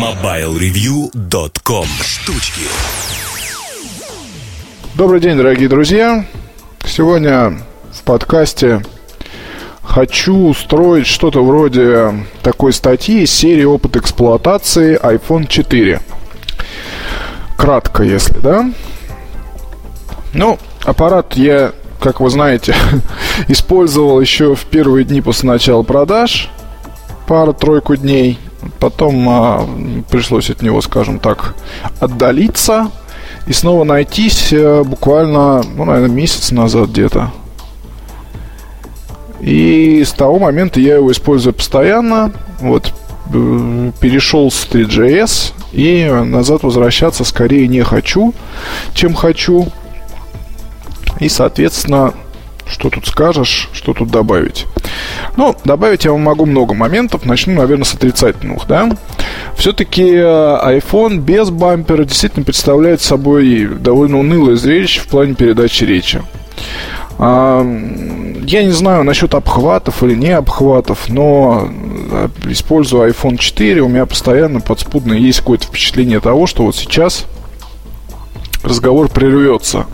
MobileReview.com Штучки Добрый день, дорогие друзья. Сегодня в подкасте хочу устроить что-то вроде такой статьи из серии «Опыт эксплуатации iPhone 4». Кратко, если, да? Ну, аппарат я, как вы знаете, использовал еще в первые дни после начала продаж. Пару-тройку дней. Потом а, пришлось от него, скажем так, отдалиться и снова найтись а, буквально, ну, наверное, месяц назад где-то. И с того момента я его использую постоянно. Вот э, перешел с 3GS и назад возвращаться скорее не хочу, чем хочу. И, соответственно, что тут скажешь, что тут добавить? Ну, добавить я вам могу много моментов. Начну, наверное, с отрицательных, да? Все-таки э, iPhone без бампера действительно представляет собой довольно унылое зрелище в плане передачи речи. А, я не знаю насчет обхватов или не обхватов, но э, используя iPhone 4, у меня постоянно подспудно есть какое-то впечатление того, что вот сейчас разговор прервется.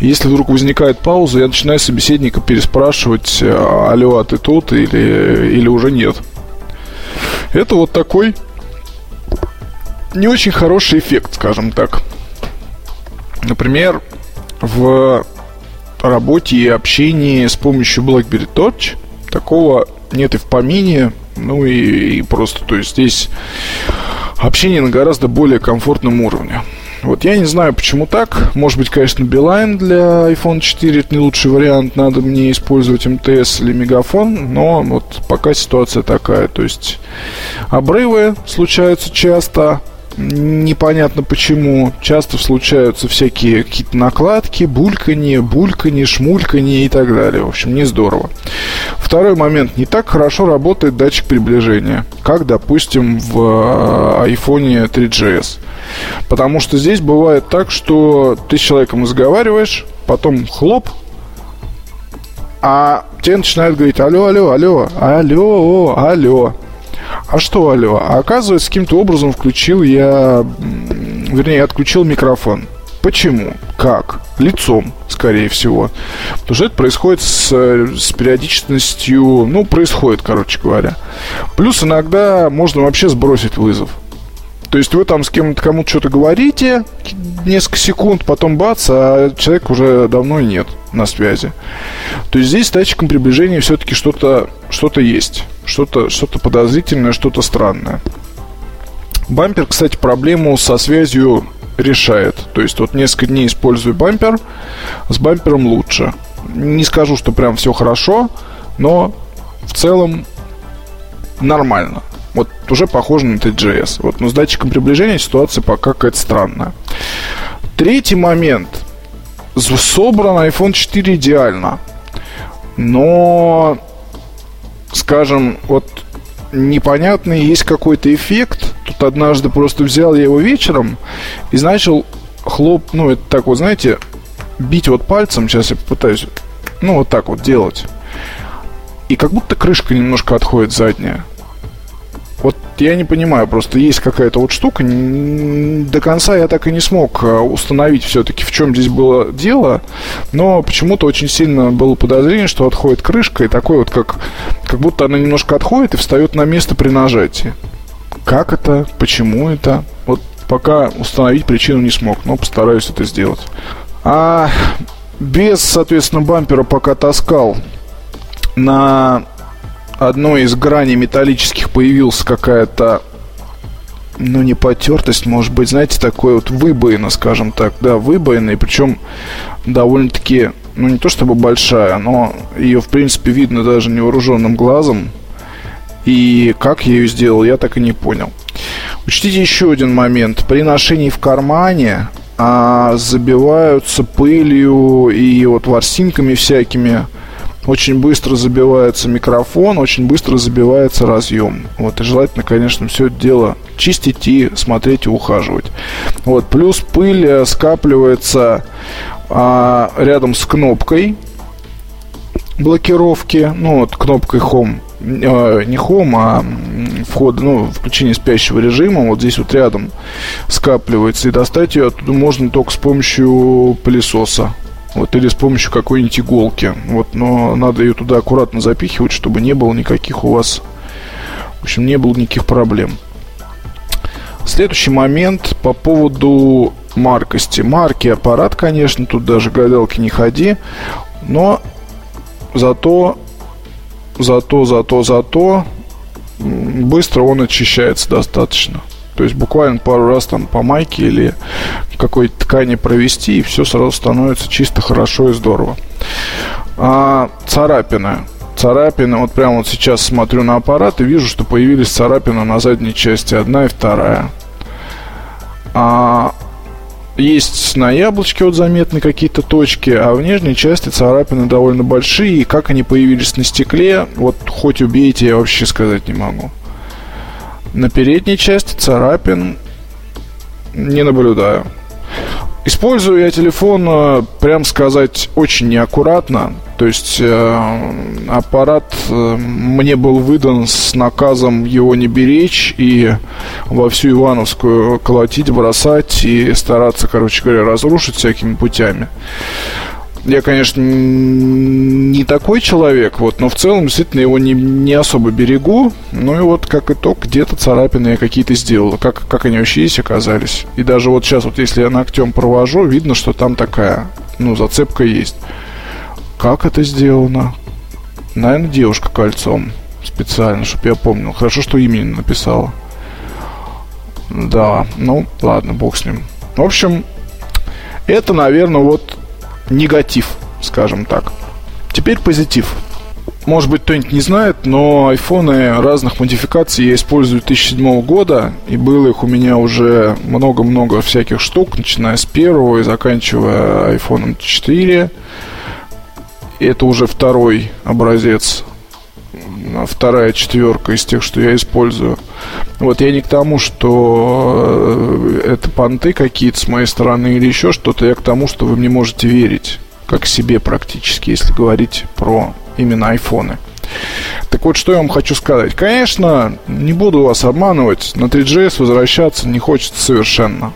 Если вдруг возникает пауза, я начинаю собеседника переспрашивать, «А, алло, а ты тут или, или уже нет. Это вот такой не очень хороший эффект, скажем так. Например, в работе и общении с помощью BlackBerry Touch такого нет и в помине. Ну и, и просто, то есть здесь общение на гораздо более комфортном уровне. Вот я не знаю, почему так. Может быть, конечно, Beeline для iPhone 4 это не лучший вариант. Надо мне использовать МТС или Мегафон. Но вот пока ситуация такая. То есть обрывы случаются часто непонятно почему. Часто случаются всякие какие-то накладки, бульканье, бульканье, шмульканье и так далее. В общем, не здорово. Второй момент. Не так хорошо работает датчик приближения, как, допустим, в э, iPhone 3GS. Потому что здесь бывает так, что ты с человеком разговариваешь, потом хлоп, а тебе начинают говорить алло, алло, алло, алло, алло. А что, алло? А оказывается, каким-то образом включил я... Вернее, отключил микрофон. Почему? Как? Лицом, скорее всего. Потому что это происходит с, с периодичностью... Ну, происходит, короче говоря. Плюс иногда можно вообще сбросить вызов. То есть вы там с кем-то кому-то что-то говорите, несколько секунд, потом бац, а человек уже давно нет на связи. То есть здесь с датчиком приближения все-таки что-то что есть. Что-то что подозрительное, что-то странное. Бампер, кстати, проблему со связью решает. То есть вот несколько дней использую бампер, с бампером лучше. Не скажу, что прям все хорошо, но в целом нормально. Вот уже похоже на TGS. Вот, но с датчиком приближения ситуация пока какая-то странная. Третий момент. Собран iPhone 4 идеально. Но, скажем, вот непонятный есть какой-то эффект. Тут однажды просто взял я его вечером и начал хлоп, ну, это так вот, знаете, бить вот пальцем. Сейчас я попытаюсь, ну, вот так вот делать. И как будто крышка немножко отходит задняя. Вот я не понимаю, просто есть какая-то вот штука, до конца я так и не смог э, установить все-таки, в чем здесь было дело, но почему-то очень сильно было подозрение, что отходит крышка, и такой вот, как, как будто она немножко отходит и встает на место при нажатии. Как это? Почему это? Вот пока установить причину не смог, но постараюсь это сделать. А без, соответственно, бампера пока таскал на одной из граней металлических появилась какая-то ну, не потертость, может быть, знаете, такой вот выбоина, скажем так, да, выбоина, и причем довольно-таки, ну, не то чтобы большая, но ее, в принципе, видно даже невооруженным глазом. И как я ее сделал, я так и не понял. Учтите еще один момент. При ношении в кармане а, забиваются пылью и вот ворсинками всякими очень быстро забивается микрофон, очень быстро забивается разъем. Вот, и желательно, конечно, все это дело чистить и смотреть и ухаживать. Вот, плюс пыль э, скапливается а, рядом с кнопкой блокировки, ну вот кнопкой Home, э, не Home, а входа, ну, включение спящего режима, вот здесь вот рядом скапливается, и достать ее оттуда можно только с помощью пылесоса. Вот, или с помощью какой-нибудь иголки. Вот, но надо ее туда аккуратно запихивать, чтобы не было никаких у вас, в общем, не было никаких проблем. Следующий момент по поводу маркости. Марки аппарат, конечно, тут даже гадалки не ходи, но зато, зато, зато, зато быстро он очищается достаточно. То есть буквально пару раз там по майке или какой-то ткани провести, и все сразу становится чисто хорошо и здорово. А, царапины. Царапины, вот прямо вот сейчас смотрю на аппарат и вижу, что появились царапины на задней части, одна и вторая. А, есть на яблочке вот заметны какие-то точки, а в нижней части царапины довольно большие. И как они появились на стекле, вот хоть убейте, я вообще сказать не могу. На передней части царапин не наблюдаю. Использую я телефон, э, прям сказать, очень неаккуратно. То есть э, аппарат э, мне был выдан с наказом его не беречь и во всю Ивановскую колотить, бросать и стараться, короче говоря, разрушить всякими путями. Я, конечно, не такой человек, вот, но в целом действительно его не, не особо берегу. Ну и вот как итог, где-то царапины я какие-то сделал. Как, как они вообще есть оказались. И даже вот сейчас, вот если я ногтем провожу, видно, что там такая, ну, зацепка есть. Как это сделано? Наверное, девушка кольцом специально, чтобы я помнил. Хорошо, что имени написала. Да, ну, ладно, бог с ним. В общем, это, наверное, вот негатив, скажем так. Теперь позитив. Может быть, кто-нибудь не знает, но айфоны разных модификаций я использую 2007 года, и было их у меня уже много-много всяких штук, начиная с первого и заканчивая iPhone 4. Это уже второй образец, вторая четверка из тех, что я использую. Вот я не к тому, что э, это понты какие-то с моей стороны или еще что-то, я к тому, что вы мне можете верить, как себе практически, если говорить про именно айфоны. Так вот, что я вам хочу сказать. Конечно, не буду вас обманывать, на 3GS возвращаться не хочется совершенно.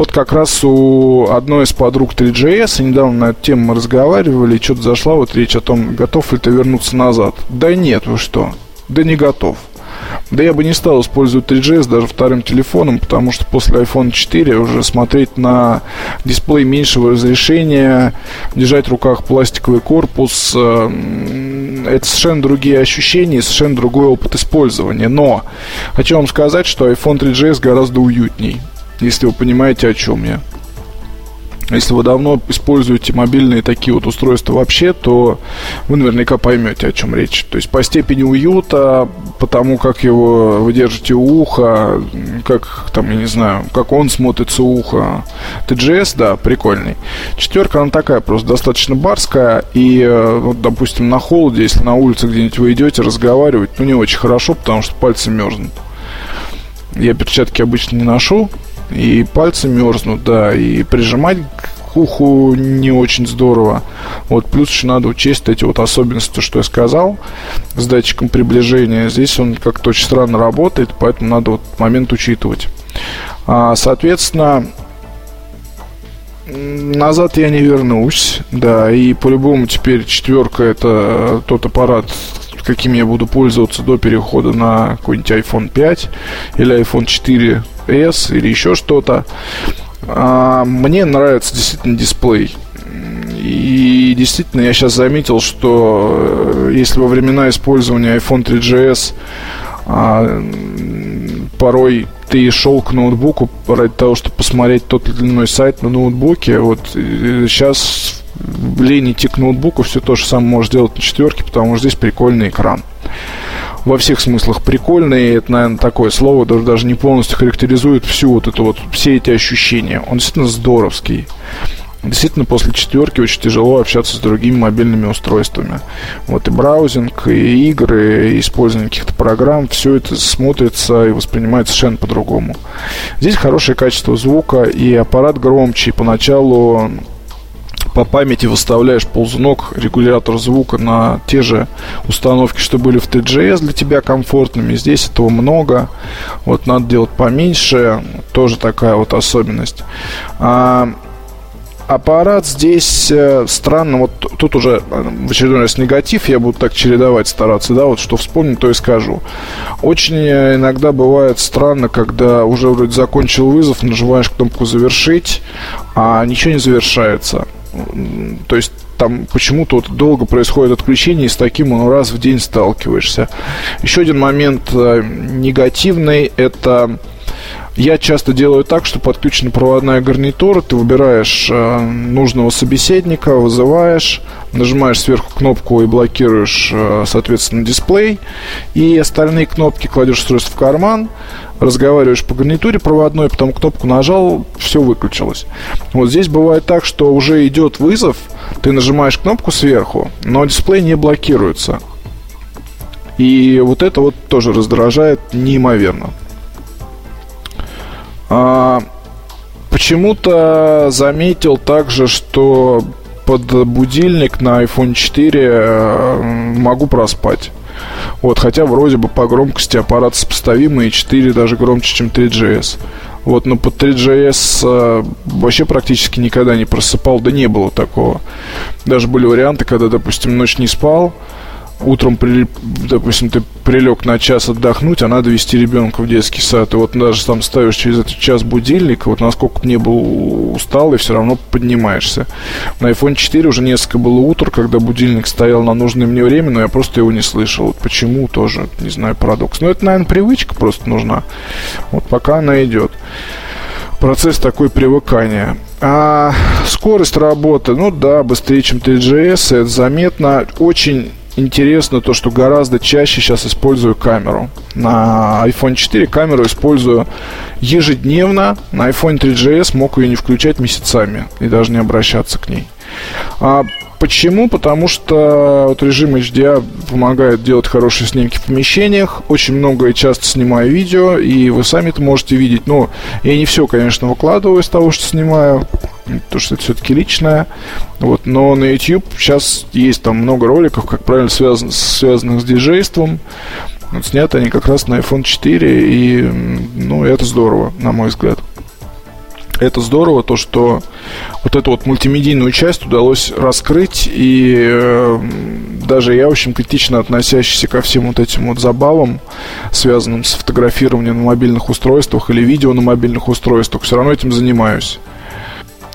Вот как раз у одной из подруг 3GS, недавно на эту тему мы разговаривали, и что-то зашла вот речь о том, готов ли ты вернуться назад. Да нет, вы что? Да не готов. Да я бы не стал использовать 3GS даже вторым телефоном, потому что после iPhone 4 уже смотреть на дисплей меньшего разрешения, держать в руках пластиковый корпус, э, это совершенно другие ощущения, совершенно другой опыт использования. Но хочу вам сказать, что iPhone 3GS гораздо уютней, если вы понимаете, о чем я. Если вы давно используете мобильные такие вот устройства вообще, то вы наверняка поймете, о чем речь. То есть по степени уюта, потому как его вы держите у уха, как там, я не знаю, как он смотрится у уха. TGS, да, прикольный. Четверка, она такая просто достаточно барская. И э, вот, допустим, на холоде, если на улице где-нибудь вы идете разговаривать, ну не очень хорошо, потому что пальцы мерзнут. Я перчатки обычно не ношу, и пальцы мерзнут, да, и прижимать к уху не очень здорово. Вот плюс еще надо учесть эти вот особенности, что я сказал, с датчиком приближения. Здесь он как-то очень странно работает, поэтому надо вот момент учитывать. А, соответственно, назад я не вернусь, да, и по-любому теперь четверка это тот аппарат, каким я буду пользоваться до перехода на какой-нибудь iPhone 5 или iPhone 4s или еще что-то. А, мне нравится действительно дисплей. И действительно, я сейчас заметил, что э, если во времена использования iPhone 3GS а, порой ты шел к ноутбуку ради того, чтобы посмотреть тот или иной сайт на ноутбуке, вот сейчас лень идти к ноутбуку, все то же самое можешь делать на четверке, потому что здесь прикольный экран. Во всех смыслах прикольный, это, наверное, такое слово даже, даже не полностью характеризует всю вот эту вот, все эти ощущения. Он действительно здоровский. Действительно, после четверки очень тяжело общаться с другими мобильными устройствами. Вот и браузинг, и игры, и использование каких-то программ, все это смотрится и воспринимается совершенно по-другому. Здесь хорошее качество звука, и аппарат громче, и поначалу по памяти выставляешь ползунок, регулятор звука на те же установки, что были в TGS для тебя комфортными. Здесь этого много. Вот надо делать поменьше. Тоже такая вот особенность. А, аппарат здесь э, странно, вот тут уже э, в очередной раз негатив, я буду так чередовать стараться, да, вот что вспомню, то и скажу. Очень э, иногда бывает странно, когда уже вроде закончил вызов, нажимаешь кнопку «Завершить», а ничего не завершается. То есть там почему-то вот долго происходит отключение, и с таким раз в день сталкиваешься. Еще один момент негативный – это я часто делаю так, что подключена проводная гарнитура, ты выбираешь э, нужного собеседника, вызываешь, нажимаешь сверху кнопку и блокируешь, э, соответственно, дисплей, и остальные кнопки кладешь устройство в карман, разговариваешь по гарнитуре проводной, потом кнопку нажал, все выключилось. Вот здесь бывает так, что уже идет вызов, ты нажимаешь кнопку сверху, но дисплей не блокируется. И вот это вот тоже раздражает неимоверно. А, почему-то заметил также, что под будильник на iPhone 4 э, могу проспать. Вот, хотя вроде бы по громкости аппарат сопоставимый, и 4 даже громче, чем 3GS. Вот, но под 3GS э, вообще практически никогда не просыпал, да не было такого. Даже были варианты, когда, допустим, ночь не спал, утром, при, допустим, ты прилег на час отдохнуть, а надо вести ребенка в детский сад. И вот даже там ставишь через этот час будильник, вот насколько мне был устал, и все равно поднимаешься. На iPhone 4 уже несколько было утр, когда будильник стоял на нужное мне время, но я просто его не слышал. Вот почему тоже, не знаю, парадокс. Но это, наверное, привычка просто нужна. Вот пока она идет. Процесс такой привыкания. А скорость работы, ну да, быстрее, чем 3GS, это заметно. Очень интересно то, что гораздо чаще сейчас использую камеру. На iPhone 4 камеру использую ежедневно. На iPhone 3GS мог ее не включать месяцами и даже не обращаться к ней. А Почему? Потому что вот режим HDR помогает делать хорошие снимки в помещениях. Очень много и часто снимаю видео, и вы сами это можете видеть. Но я не все, конечно, выкладываю из того, что снимаю, потому что это все-таки личное. Вот. Но на YouTube сейчас есть там много роликов, как правильно связан, связанных с диджейством. Вот сняты они как раз на iPhone 4, и ну, это здорово, на мой взгляд это здорово, то, что вот эту вот мультимедийную часть удалось раскрыть, и э, даже я, в общем, критично относящийся ко всем вот этим вот забавам, связанным с фотографированием на мобильных устройствах или видео на мобильных устройствах, все равно этим занимаюсь.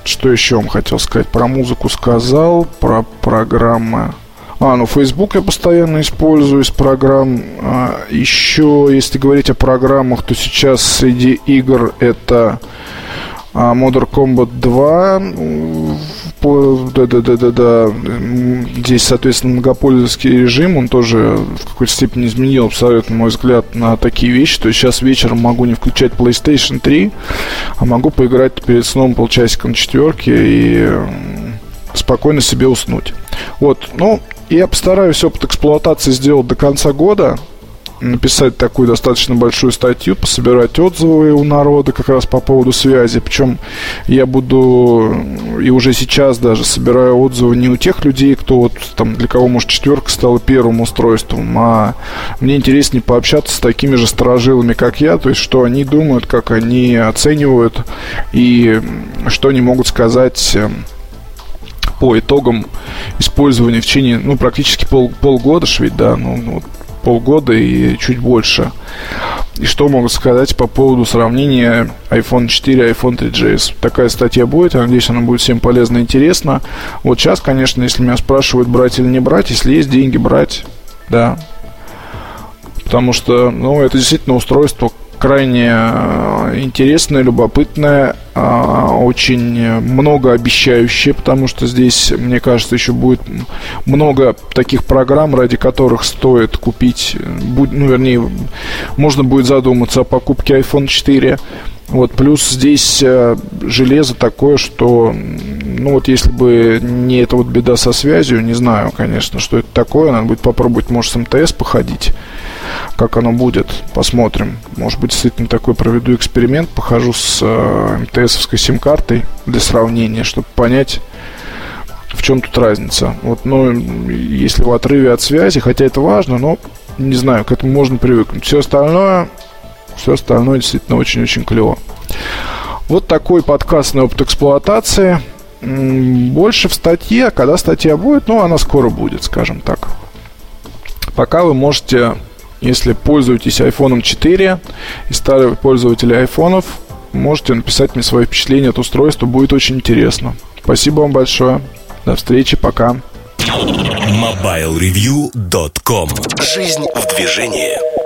Что еще вам хотел сказать? Про музыку сказал, про программы. А, ну Facebook я постоянно использую из программ. А, еще, если говорить о программах, то сейчас среди игр это а Modern Combat 2 да, да, да, да, да. Здесь, соответственно, многопользовательский режим, он тоже в какой-то степени изменил абсолютно мой взгляд на такие вещи. То есть сейчас вечером могу не включать PlayStation 3, а могу поиграть перед сном полчасика на четверке и спокойно себе уснуть. Вот, ну, я постараюсь опыт эксплуатации сделать до конца года написать такую достаточно большую статью, пособирать отзывы у народа как раз по поводу связи. Причем я буду и уже сейчас даже собираю отзывы не у тех людей, кто вот там для кого, может, четверка стала первым устройством, а мне интереснее пообщаться с такими же сторожилами, как я, то есть что они думают, как они оценивают и что они могут сказать эм, по итогам использования в течение, ну, практически пол, полгода, ведь, да, ну, ну полгода и чуть больше. И что могу сказать по поводу сравнения iPhone 4 и iPhone 3GS. Такая статья будет, я надеюсь, она будет всем полезна и интересна. Вот сейчас, конечно, если меня спрашивают, брать или не брать, если есть деньги, брать, да. Потому что, ну, это действительно устройство, крайне э, интересная, любопытная, очень многообещающая, потому что здесь, мне кажется, еще будет много таких программ, ради которых стоит купить, ну, вернее, можно будет задуматься о покупке iPhone 4. Вот, плюс здесь э, железо такое, что, ну вот если бы не эта вот беда со связью, не знаю, конечно, что это такое, надо будет попробовать, может, с МТС походить как оно будет, посмотрим. Может быть, действительно такой проведу эксперимент, похожу с э, МТСовской сим-картой для сравнения, чтобы понять, В чем тут разница? Вот, ну, если в отрыве от связи, хотя это важно, но не знаю, к этому можно привыкнуть. Все остальное, все остальное действительно очень-очень клево. Вот такой подкаст на опыт эксплуатации. Больше в статье, когда статья будет, ну, она скоро будет, скажем так. Пока вы можете, если пользуетесь iPhone 4 и старые пользователи айфонов, можете написать мне свои впечатления от устройства, будет очень интересно. Спасибо вам большое. До встречи, пока. MobileReview.com Жизнь в движении.